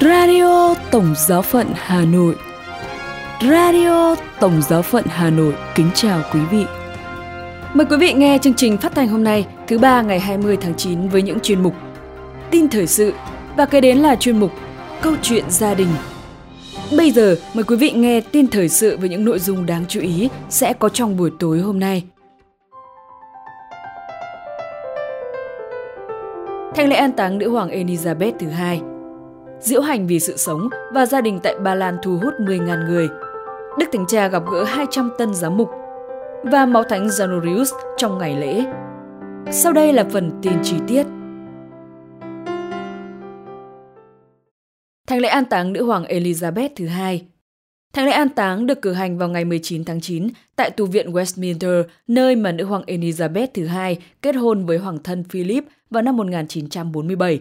Radio Tổng Giáo phận Hà Nội Radio Tổng Giáo phận Hà Nội kính chào quý vị. Mời quý vị nghe chương trình phát thanh hôm nay, thứ ba ngày 20 tháng 9 với những chuyên mục Tin thời sự và kế đến là chuyên mục Câu chuyện gia đình. Bây giờ mời quý vị nghe tin thời sự với những nội dung đáng chú ý sẽ có trong buổi tối hôm nay. Thanh lễ an táng nữ hoàng Elizabeth thứ hai diễu hành vì sự sống và gia đình tại Ba Lan thu hút 10.000 người. Đức Thánh Cha gặp gỡ 200 tân giám mục và máu thánh Janorius trong ngày lễ. Sau đây là phần tin chi tiết. Thánh lễ an táng nữ hoàng Elizabeth thứ hai Thánh lễ an táng được cử hành vào ngày 19 tháng 9 tại tu viện Westminster, nơi mà nữ hoàng Elizabeth thứ hai kết hôn với hoàng thân Philip vào năm 1947.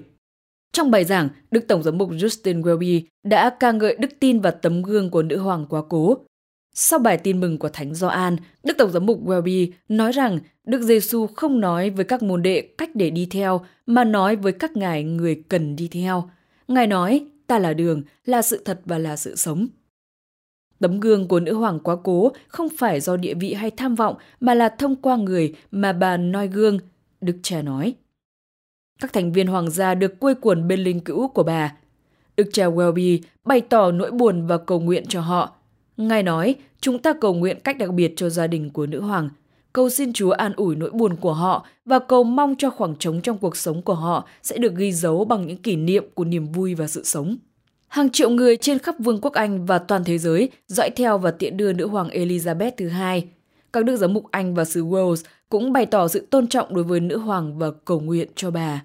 Trong bài giảng, Đức Tổng giám mục Justin Welby đã ca ngợi đức tin và tấm gương của nữ hoàng quá cố. Sau bài tin mừng của Thánh Gioan, Đức Tổng giám mục Welby nói rằng Đức Giêsu không nói với các môn đệ cách để đi theo, mà nói với các ngài người cần đi theo. Ngài nói, ta là đường, là sự thật và là sự sống. Tấm gương của nữ hoàng quá cố không phải do địa vị hay tham vọng mà là thông qua người mà bà noi gương, Đức cha nói. Các thành viên hoàng gia được quây quần bên linh cữu của bà. Đức cha Welby bày tỏ nỗi buồn và cầu nguyện cho họ. Ngài nói, chúng ta cầu nguyện cách đặc biệt cho gia đình của nữ hoàng, cầu xin Chúa an ủi nỗi buồn của họ và cầu mong cho khoảng trống trong cuộc sống của họ sẽ được ghi dấu bằng những kỷ niệm của niềm vui và sự sống. Hàng triệu người trên khắp Vương quốc Anh và toàn thế giới dõi theo và tiện đưa nữ hoàng Elizabeth thứ hai. Các đức giám mục Anh và xứ Wales cũng bày tỏ sự tôn trọng đối với nữ hoàng và cầu nguyện cho bà.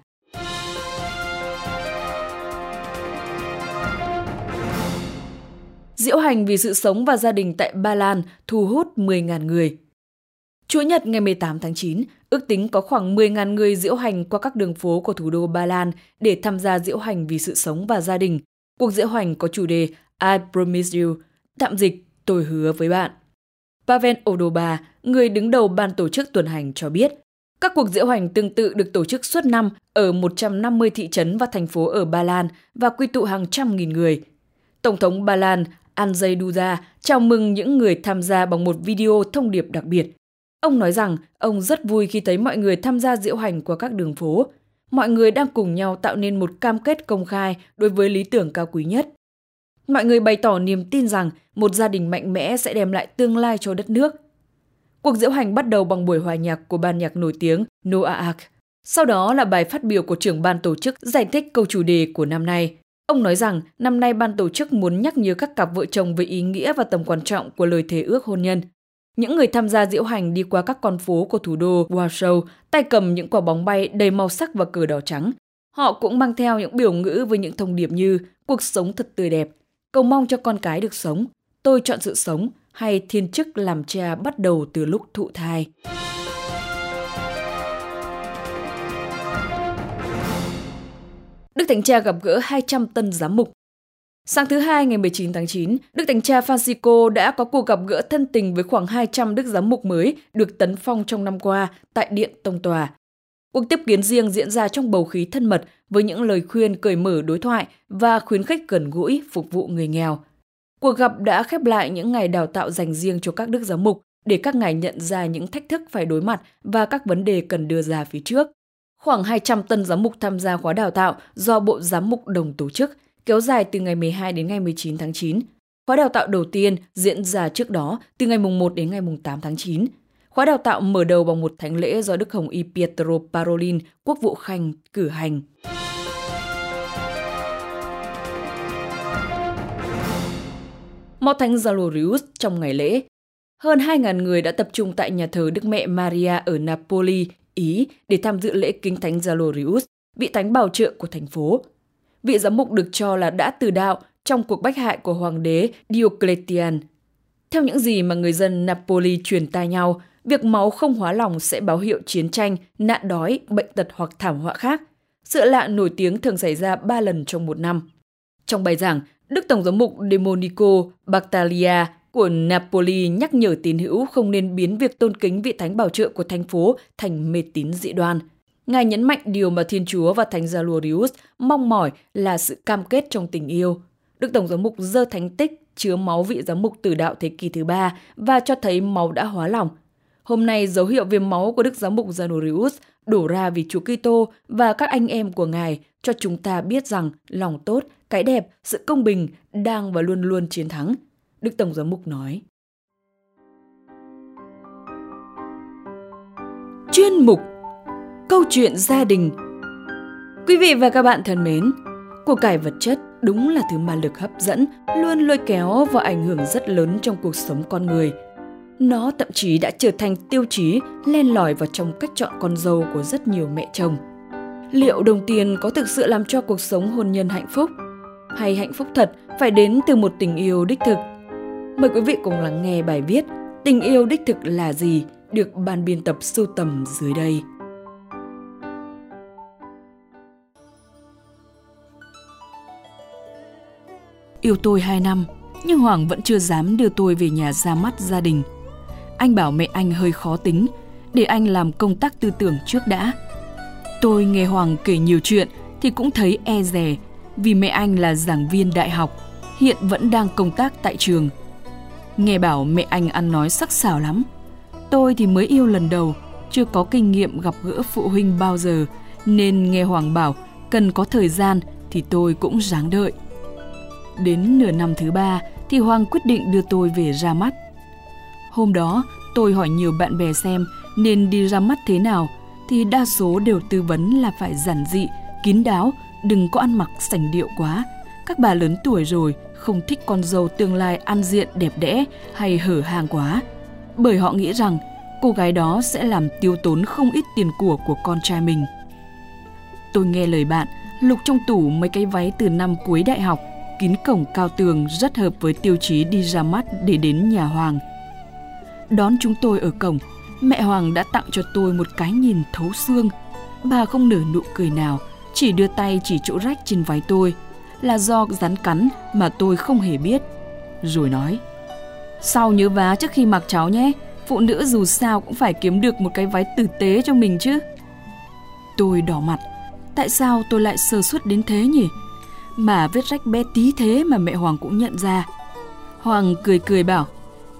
Diễu hành vì sự sống và gia đình tại Ba Lan thu hút 10.000 người. Chủ nhật ngày 18 tháng 9, ước tính có khoảng 10.000 người diễu hành qua các đường phố của thủ đô Ba Lan để tham gia diễu hành vì sự sống và gia đình. Cuộc diễu hành có chủ đề I Promise You, tạm dịch tôi hứa với bạn. Pavel Odoba, người đứng đầu ban tổ chức tuần hành cho biết, các cuộc diễu hành tương tự được tổ chức suốt năm ở 150 thị trấn và thành phố ở Ba Lan và quy tụ hàng trăm nghìn người. Tổng thống Ba Lan Andrzej Duda chào mừng những người tham gia bằng một video thông điệp đặc biệt. Ông nói rằng ông rất vui khi thấy mọi người tham gia diễu hành qua các đường phố. Mọi người đang cùng nhau tạo nên một cam kết công khai đối với lý tưởng cao quý nhất. Mọi người bày tỏ niềm tin rằng một gia đình mạnh mẽ sẽ đem lại tương lai cho đất nước. Cuộc diễu hành bắt đầu bằng buổi hòa nhạc của ban nhạc nổi tiếng Noah Ark. Sau đó là bài phát biểu của trưởng ban tổ chức giải thích câu chủ đề của năm nay, Ông nói rằng năm nay ban tổ chức muốn nhắc nhớ các cặp vợ chồng về ý nghĩa và tầm quan trọng của lời thề ước hôn nhân. Những người tham gia diễu hành đi qua các con phố của thủ đô Warsaw, tay cầm những quả bóng bay đầy màu sắc và cờ đỏ trắng. Họ cũng mang theo những biểu ngữ với những thông điệp như cuộc sống thật tươi đẹp, cầu mong cho con cái được sống, tôi chọn sự sống hay thiên chức làm cha bắt đầu từ lúc thụ thai. Đức Thánh Cha gặp gỡ 200 tân giám mục. Sáng thứ Hai ngày 19 tháng 9, Đức Thánh Cha Francisco đã có cuộc gặp gỡ thân tình với khoảng 200 đức giám mục mới được tấn phong trong năm qua tại Điện Tông Tòa. Cuộc tiếp kiến riêng diễn ra trong bầu khí thân mật với những lời khuyên cởi mở đối thoại và khuyến khích gần gũi phục vụ người nghèo. Cuộc gặp đã khép lại những ngày đào tạo dành riêng cho các đức giám mục để các ngài nhận ra những thách thức phải đối mặt và các vấn đề cần đưa ra phía trước. Khoảng 200 tân giám mục tham gia khóa đào tạo do Bộ Giám mục Đồng tổ chức, kéo dài từ ngày 12 đến ngày 19 tháng 9. Khóa đào tạo đầu tiên diễn ra trước đó từ ngày 1 đến ngày 8 tháng 9. Khóa đào tạo mở đầu bằng một thánh lễ do Đức Hồng Y Pietro Parolin, quốc vụ khanh, cử hành. Mõ Thánh Zalorius trong ngày lễ. Hơn 2.000 người đã tập trung tại nhà thờ Đức Mẹ Maria ở Napoli, Ý để tham dự lễ kính thánh Zalorius, vị thánh bảo trợ của thành phố. Vị giám mục được cho là đã từ đạo trong cuộc bách hại của hoàng đế Diocletian. Theo những gì mà người dân Napoli truyền tai nhau, việc máu không hóa lòng sẽ báo hiệu chiến tranh, nạn đói, bệnh tật hoặc thảm họa khác. Sự lạ nổi tiếng thường xảy ra ba lần trong một năm. Trong bài giảng, Đức Tổng giám mục Demonico Bactalia của Napoli nhắc nhở tín hữu không nên biến việc tôn kính vị thánh bảo trợ của thành phố thành mê tín dị đoan. Ngài nhấn mạnh điều mà Thiên Chúa và Thánh Gia Lurius mong mỏi là sự cam kết trong tình yêu. Đức Tổng giám mục dơ thánh tích chứa máu vị giám mục tử đạo thế kỷ thứ ba và cho thấy máu đã hóa lỏng. Hôm nay dấu hiệu viêm máu của Đức Giám mục Zanorius đổ ra vì Chúa Kitô và các anh em của Ngài cho chúng ta biết rằng lòng tốt, cái đẹp, sự công bình đang và luôn luôn chiến thắng. Đức Tổng giám mục nói. Chuyên mục Câu chuyện gia đình Quý vị và các bạn thân mến, của cải vật chất đúng là thứ ma lực hấp dẫn, luôn lôi kéo và ảnh hưởng rất lớn trong cuộc sống con người. Nó thậm chí đã trở thành tiêu chí len lỏi vào trong cách chọn con dâu của rất nhiều mẹ chồng. Liệu đồng tiền có thực sự làm cho cuộc sống hôn nhân hạnh phúc? Hay hạnh phúc thật phải đến từ một tình yêu đích thực? Mời quý vị cùng lắng nghe bài viết Tình yêu đích thực là gì được ban biên tập sưu tầm dưới đây. Yêu tôi 2 năm, nhưng Hoàng vẫn chưa dám đưa tôi về nhà ra mắt gia đình. Anh bảo mẹ anh hơi khó tính, để anh làm công tác tư tưởng trước đã. Tôi nghe Hoàng kể nhiều chuyện thì cũng thấy e dè vì mẹ anh là giảng viên đại học, hiện vẫn đang công tác tại trường. Nghe bảo mẹ anh ăn nói sắc sảo lắm. Tôi thì mới yêu lần đầu, chưa có kinh nghiệm gặp gỡ phụ huynh bao giờ, nên nghe Hoàng bảo cần có thời gian thì tôi cũng ráng đợi. Đến nửa năm thứ ba thì Hoàng quyết định đưa tôi về ra mắt. Hôm đó tôi hỏi nhiều bạn bè xem nên đi ra mắt thế nào thì đa số đều tư vấn là phải giản dị, kín đáo, đừng có ăn mặc sành điệu quá. Các bà lớn tuổi rồi không thích con dâu tương lai ăn diện đẹp đẽ hay hở hàng quá. Bởi họ nghĩ rằng cô gái đó sẽ làm tiêu tốn không ít tiền của của con trai mình. Tôi nghe lời bạn, lục trong tủ mấy cái váy từ năm cuối đại học kín cổng cao tường rất hợp với tiêu chí đi ra mắt để đến nhà Hoàng. Đón chúng tôi ở cổng, mẹ Hoàng đã tặng cho tôi một cái nhìn thấu xương. Bà không nở nụ cười nào, chỉ đưa tay chỉ chỗ rách trên váy tôi, là do rắn cắn mà tôi không hề biết. Rồi nói, sau nhớ vá trước khi mặc cháu nhé, phụ nữ dù sao cũng phải kiếm được một cái váy tử tế cho mình chứ. Tôi đỏ mặt, tại sao tôi lại sơ suất đến thế nhỉ? mà vết rách bé tí thế mà mẹ Hoàng cũng nhận ra. Hoàng cười cười bảo,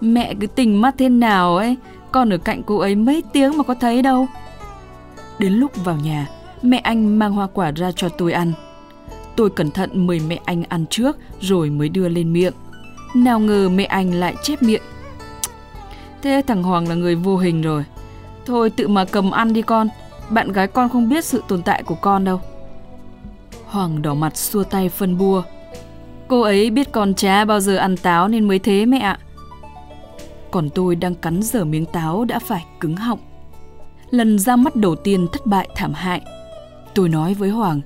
mẹ cứ tình mắt thế nào ấy, con ở cạnh cô ấy mấy tiếng mà có thấy đâu. Đến lúc vào nhà, mẹ anh mang hoa quả ra cho tôi ăn. Tôi cẩn thận mời mẹ anh ăn trước rồi mới đưa lên miệng. Nào ngờ mẹ anh lại chép miệng. Thế thằng Hoàng là người vô hình rồi. Thôi tự mà cầm ăn đi con, bạn gái con không biết sự tồn tại của con đâu. Hoàng đỏ mặt xua tay phân bua. Cô ấy biết con cha bao giờ ăn táo nên mới thế mẹ ạ. Còn tôi đang cắn dở miếng táo đã phải cứng họng. Lần ra mắt đầu tiên thất bại thảm hại. Tôi nói với Hoàng.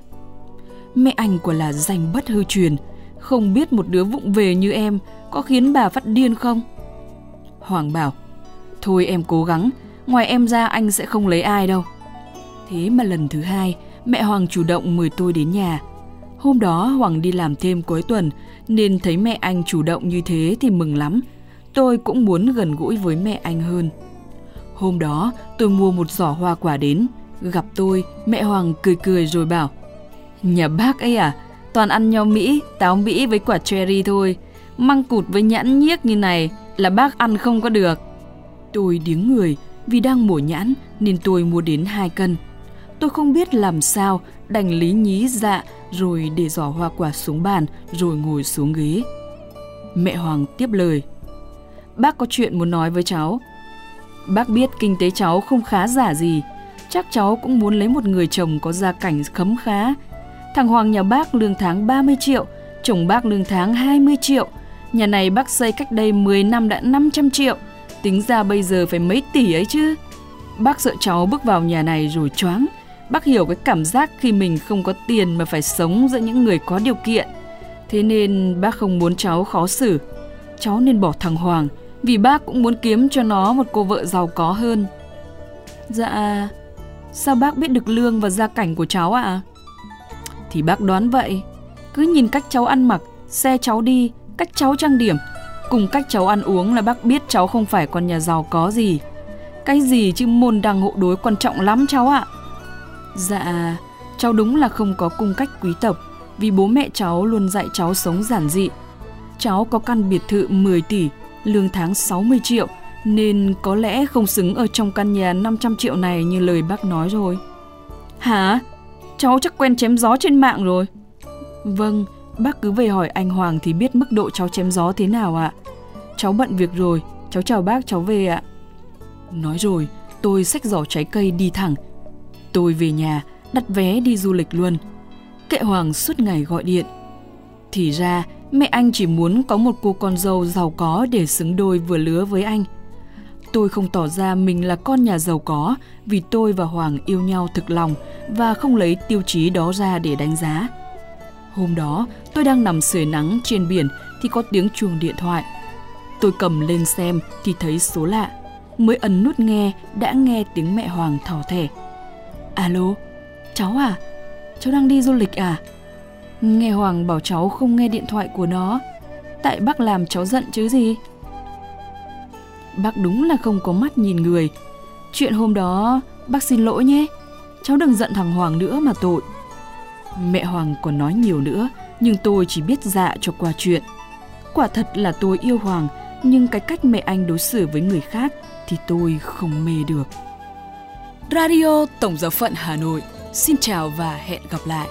Mẹ anh quả là danh bất hư truyền. Không biết một đứa vụng về như em có khiến bà phát điên không? Hoàng bảo. Thôi em cố gắng, ngoài em ra anh sẽ không lấy ai đâu. Thế mà lần thứ hai, mẹ Hoàng chủ động mời tôi đến nhà. Hôm đó Hoàng đi làm thêm cuối tuần nên thấy mẹ anh chủ động như thế thì mừng lắm. Tôi cũng muốn gần gũi với mẹ anh hơn. Hôm đó tôi mua một giỏ hoa quả đến. Gặp tôi, mẹ Hoàng cười cười rồi bảo Nhà bác ấy à, toàn ăn nho Mỹ, táo Mỹ với quả cherry thôi. Măng cụt với nhãn nhiếc như này là bác ăn không có được. Tôi điếng người vì đang mổ nhãn nên tôi mua đến 2 cân. Tôi không biết làm sao, đành lý nhí dạ rồi để giỏ hoa quả xuống bàn rồi ngồi xuống ghế. Mẹ Hoàng tiếp lời. Bác có chuyện muốn nói với cháu. Bác biết kinh tế cháu không khá giả gì, chắc cháu cũng muốn lấy một người chồng có gia cảnh khấm khá. Thằng Hoàng nhà bác lương tháng 30 triệu, chồng bác lương tháng 20 triệu. Nhà này bác xây cách đây 10 năm đã 500 triệu, tính ra bây giờ phải mấy tỷ ấy chứ. Bác sợ cháu bước vào nhà này rồi choáng, Bác hiểu cái cảm giác khi mình không có tiền mà phải sống giữa những người có điều kiện. Thế nên bác không muốn cháu khó xử. Cháu nên bỏ thằng Hoàng, vì bác cũng muốn kiếm cho nó một cô vợ giàu có hơn. Dạ, sao bác biết được lương và gia cảnh của cháu ạ? À? Thì bác đoán vậy. Cứ nhìn cách cháu ăn mặc, xe cháu đi, cách cháu trang điểm, cùng cách cháu ăn uống là bác biết cháu không phải con nhà giàu có gì. Cái gì chứ môn đăng hộ đối quan trọng lắm cháu ạ. À. Dạ, cháu đúng là không có cung cách quý tộc, vì bố mẹ cháu luôn dạy cháu sống giản dị. Cháu có căn biệt thự 10 tỷ, lương tháng 60 triệu, nên có lẽ không xứng ở trong căn nhà 500 triệu này như lời bác nói rồi. Hả? Cháu chắc quen chém gió trên mạng rồi. Vâng, bác cứ về hỏi anh Hoàng thì biết mức độ cháu chém gió thế nào ạ. Cháu bận việc rồi, cháu chào bác, cháu về ạ. Nói rồi, tôi xách giỏ trái cây đi thẳng. Tôi về nhà, đặt vé đi du lịch luôn. Kệ Hoàng suốt ngày gọi điện. Thì ra, mẹ anh chỉ muốn có một cô con dâu giàu có để xứng đôi vừa lứa với anh. Tôi không tỏ ra mình là con nhà giàu có vì tôi và Hoàng yêu nhau thực lòng và không lấy tiêu chí đó ra để đánh giá. Hôm đó, tôi đang nằm sưởi nắng trên biển thì có tiếng chuông điện thoại. Tôi cầm lên xem thì thấy số lạ. Mới ấn nút nghe đã nghe tiếng mẹ Hoàng thỏ thẻ. Alo, cháu à? Cháu đang đi du lịch à? Nghe Hoàng bảo cháu không nghe điện thoại của nó. Tại bác làm cháu giận chứ gì? Bác đúng là không có mắt nhìn người. Chuyện hôm đó, bác xin lỗi nhé. Cháu đừng giận thằng Hoàng nữa mà tội. Mẹ Hoàng còn nói nhiều nữa, nhưng tôi chỉ biết dạ cho qua chuyện. Quả thật là tôi yêu Hoàng, nhưng cái cách mẹ anh đối xử với người khác thì tôi không mê được. Radio Tổng giáo phận Hà Nội. Xin chào và hẹn gặp lại.